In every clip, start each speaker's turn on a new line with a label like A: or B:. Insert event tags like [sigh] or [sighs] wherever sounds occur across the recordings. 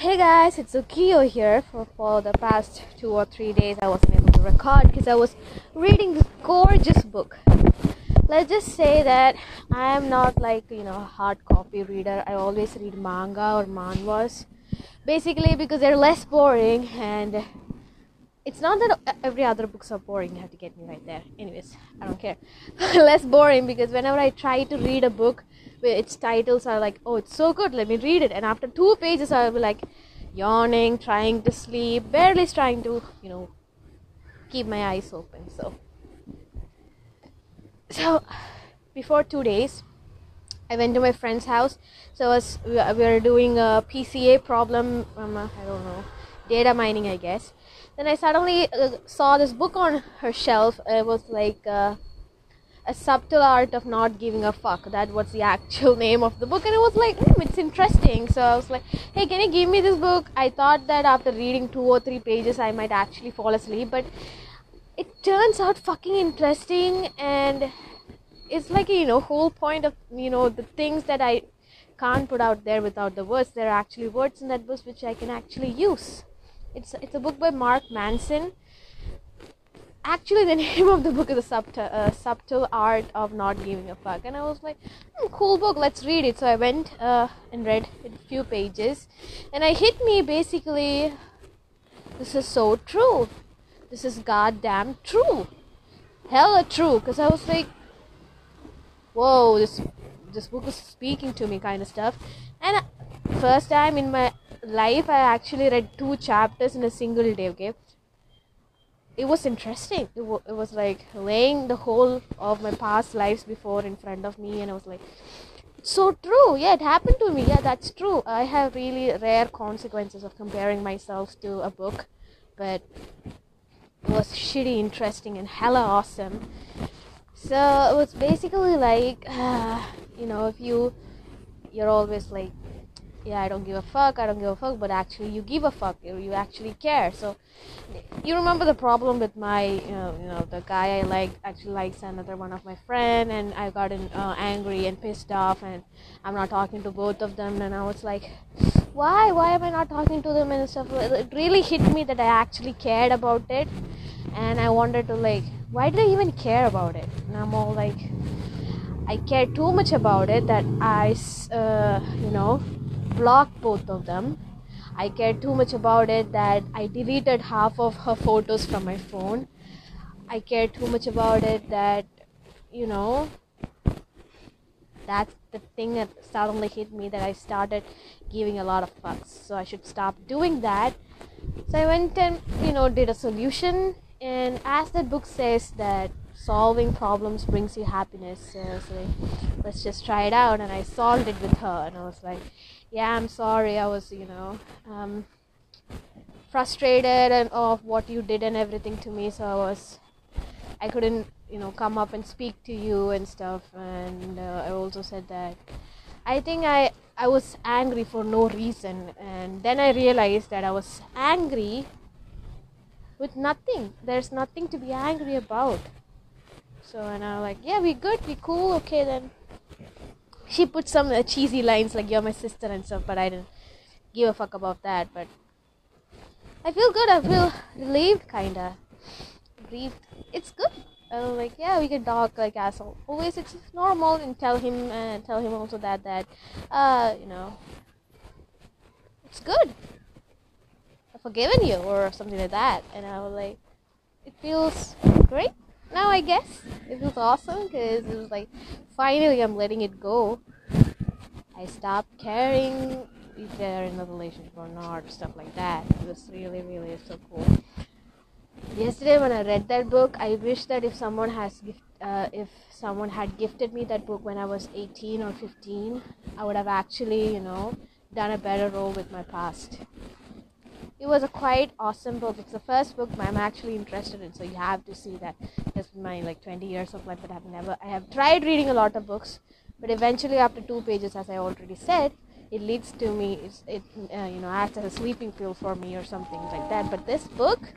A: Hey guys, it's Ukio here. For, for the past two or three days, I wasn't able to record because I was reading this gorgeous book. Let's just say that I am not like you know a hard copy reader. I always read manga or manhwas, basically because they're less boring and it's not that every other books are boring. You have to get me right there. Anyways, I don't care. [laughs] less boring because whenever I try to read a book where its titles are like, oh, it's so good, let me read it. And after two pages, I'll be like yawning, trying to sleep, barely trying to, you know, keep my eyes open. So, so before two days, I went to my friend's house. So was, we were doing a PCA problem. Um, I don't know, data mining, I guess. Then I suddenly uh, saw this book on her shelf. It was like. Uh, a subtle art of not giving a fuck. That was the [laughs] actual name of the book. And it was like mm, it's interesting. So i was like hey can you give me this book? I thought that after reading two or three pages i might actually fall asleep. But it turns out fucking interesting. And it's like you know whole point of you know the things that i can't put out there without the words. There are actually words in that book which i can actually use it's it's a book by mark manson. Actually the [laughs] name of the book is a subtle, uh, subtle art of not giving a fuck. And i was like hmm, cool book let's read it. So i went uh, and read a few pages. And i hit me basically this is so true. This is goddamn true. Hella true. Because i was like whoa this this book is speaking to me kind of stuff. And uh, first time in my life i actually read two chapters in a single day okay it was interesting. It, w- it was like laying the whole of my past lives before in front of me, and I was like, so true. Yeah, it happened to me. Yeah, that's true. I have really rare consequences of comparing myself to a book, but it was shitty interesting and hella awesome. So it was basically like, uh, [sighs] you know, if you you're always like yeah, I don't give a fuck, I don't give a fuck, but actually you give a fuck, you, actually care. So you remember the problem with my, you know, you know, the guy I like actually likes another one of my friend, and I got in, uh, angry and pissed off, and I'm not talking to both of them, and I was like, why, why am I not talking to them and stuff? It really hit me that I actually cared about it, and I wanted to like, why did I even care about it? And I'm all like, I care too much about it that I, uh, you know blocked both of them. I cared too much about it that I deleted half of her photos from my phone. I cared too much about it that, you know, that's the thing that suddenly hit me that I started giving a lot of fucks. So I should stop doing that. So I went and, you know, did a solution. And as that book says, that solving problems brings you happiness. Like, let's just try it out. And I solved it with her. And I was like, yeah, I'm sorry. I was, you know, um, frustrated and of what you did and everything to me. So I was, I couldn't, you know, come up and speak to you and stuff. And uh, I also said that I think I I was angry for no reason. And then I realized that I was angry with nothing. There's nothing to be angry about. So and I'm like, yeah, we good, we cool, okay then she put some uh, cheesy lines like "you're my sister" and stuff, but I didn't give a fuck about that. But I feel good. I feel relieved, kinda. Relieved. It's good. I was like, yeah, we can talk like asshole. Always, it's normal, and tell him uh, tell him also that that, uh, you know, it's good. I've forgiven you or something like that, and I was like, it feels great now I guess it was awesome because it was like finally I'm letting it go. I stopped caring if they're in a relationship or not, stuff like that. It was really, really so cool. Yesterday when I read that book, I wish that if someone has gift, uh, if someone had gifted me that book when I was 18 or 15, I would have actually, you know, done a better role with my past it was a quite awesome book. It's the first book I'm actually interested in, so you have to see that. Just my like 20 years of life, but I have never. I have tried reading a lot of books, but eventually, after two pages, as I already said, it leads to me. it's, it uh, you know acts as a sleeping pill for me or something like that. But this book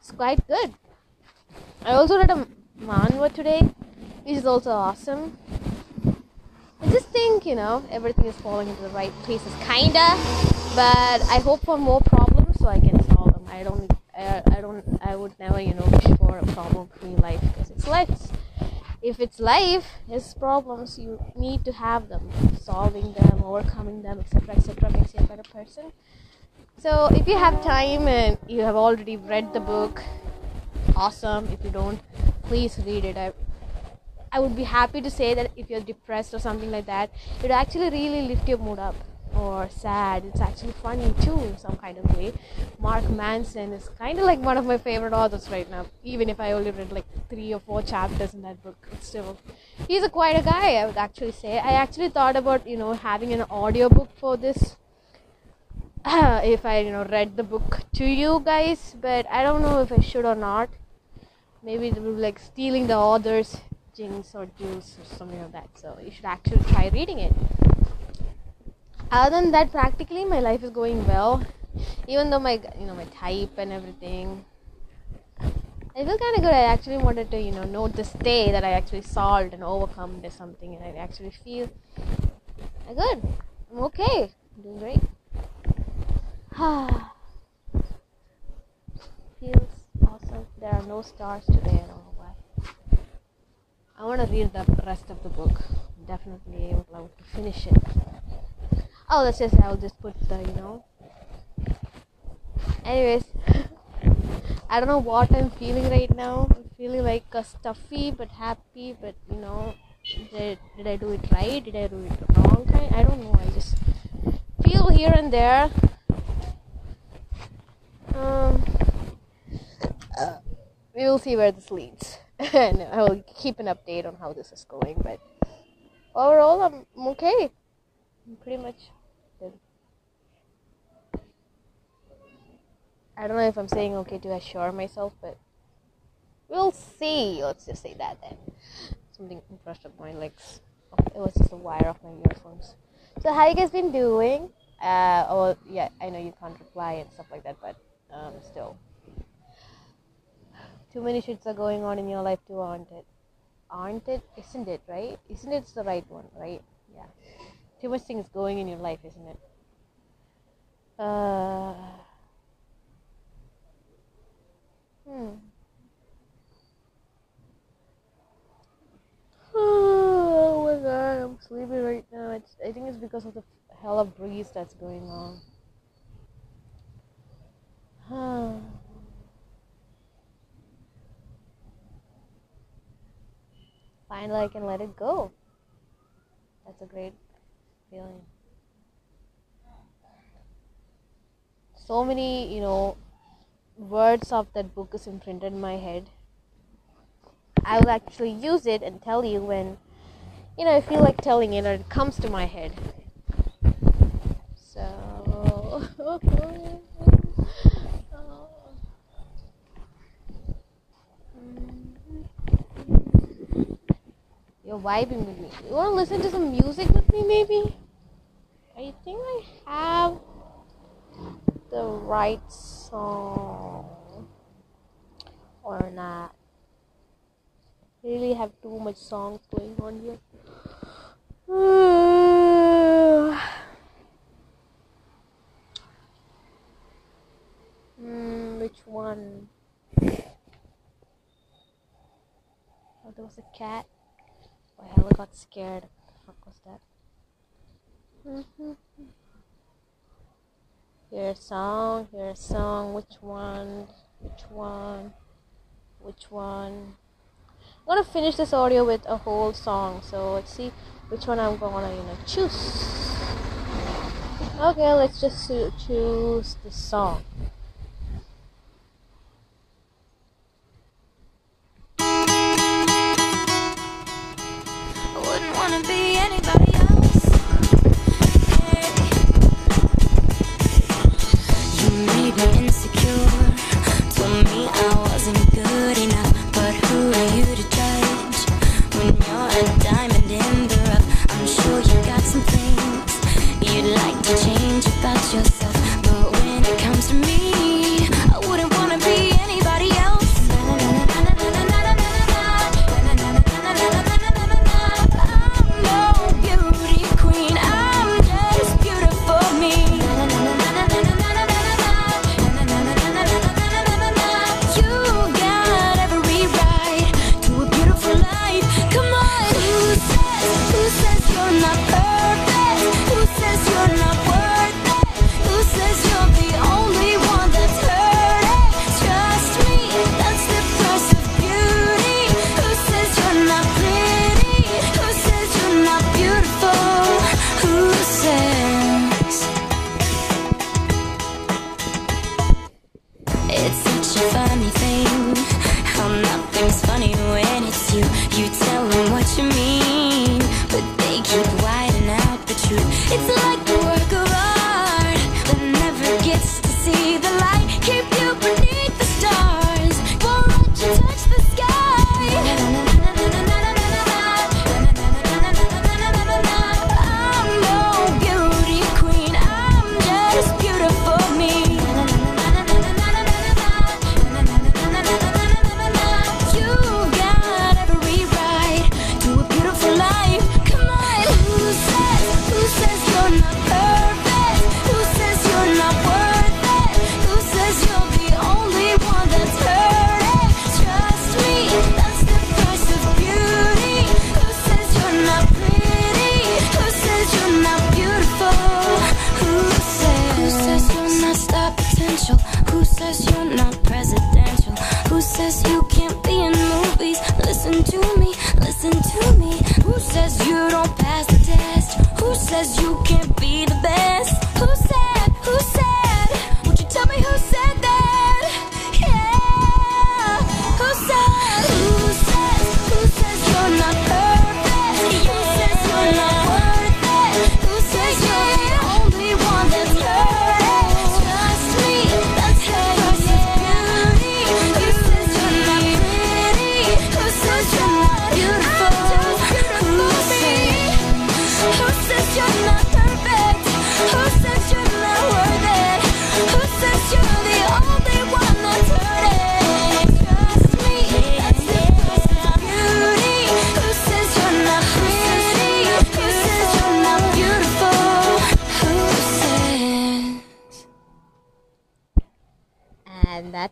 A: is quite good. I also read a manhwa today, which is also awesome. I just think you know everything is falling into the right places, kinda but I hope for more problems so I can solve them. I don't, I, I don't, I would never, you know, wish for a problem-free life because it's life. If it's life, it's problems. You need to have them. Solving them, overcoming them, etc., etc., makes you a better person. So if you have time and you have already read the book, awesome. If you don't, please read it. I, I would be happy to say that if you're depressed or something like that, it actually really lift your mood up or sad. It's actually funny too, in some kind of way. Mark Manson is kind of like one of my favorite authors right now. Even if I only read like three or four chapters in that book, it's still he's a quite a guy. I would actually say. I actually thought about you know having an audiobook for this. [clears throat] if I you know read the book to you guys, but I don't know if I should or not. Maybe it would be like stealing the author's jinx or juice or something like that. So you should actually try reading it other than that practically my life is going well even though my you know my type and everything I feel kind of good. I actually wanted to, you know, note this day that I actually solved and overcome this something, and I actually feel good. I'm okay. I'm doing great. [sighs] Feels awesome. There are no stars today. I don't know why. I want to read the rest of the book. Definitely, I would love to finish it oh let's just I'll just put the you know. Anyways [laughs] I don't know what I'm feeling right now. I'm feeling like a stuffy but happy but you know did, did I do it right? Did I do it wrong? I don't know. I just feel here and there. Um uh, we will see where this leads. [laughs] And I will keep an update on how this is going but overall I'm okay. I'm pretty much I don't know if I'm saying okay to assure myself, but we'll see. Let's just say that then. Something brushed up my legs. Oh, it was just a wire of my earphones. So how you guys been doing? Uh, oh yeah, I know you can't reply and stuff like that, but um, still, too many shits are going on in your life too, aren't it? Aren't it? Isn't it? Right? Isn't it the right one? Right? Yeah. Too much things going in your life, isn't it? Uh Hmm. Oh my god, I'm sleepy right now. It's I think it's because of the hell of breeze that's going on. [sighs] Finally, I can let it go. That's a great feeling. So many, you know, words of that book is imprinted in my head. I will actually use it and tell you when, you know, I feel like telling it or it comes to my head. So. [laughs] You're vibing with me. You want to listen to some music with me, maybe? I think I have the right song or not. Really have too much songs going on here. Mm, which one? Oh, there was a cat. Oh, I hella got scared. What the fuck was that? Mm-hmm. Your song, a song, which one, which one, which one. I'm gonna finish this audio with a whole song, so let's see which one I'm gonna, you know, choose. Okay, let's just choose the song.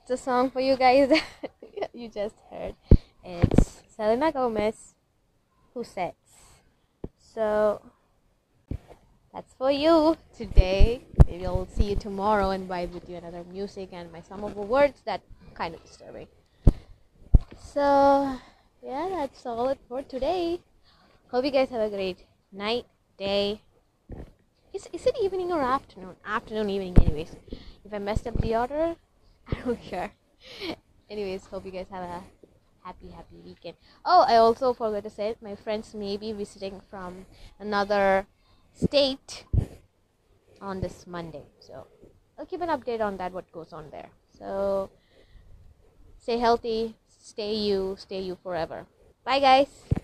A: The song for you guys [laughs] that you just heard. It's Selena Gomez who says. So that's for you today. Maybe I'll see you tomorrow and vibe with you another music and my some of the words that kind of disturbing. So yeah, that's all it for today. Hope you guys have a great night, day. Is is it evening or afternoon? Afternoon, evening, anyways. If I messed up the order, I don't care. Anyways, hope you guys have a happy, happy weekend. Oh, I also forgot to say, my friends may be visiting from another state on this Monday. So I'll keep an update on that, what goes on there. So stay healthy, stay you, stay you forever. Bye, guys.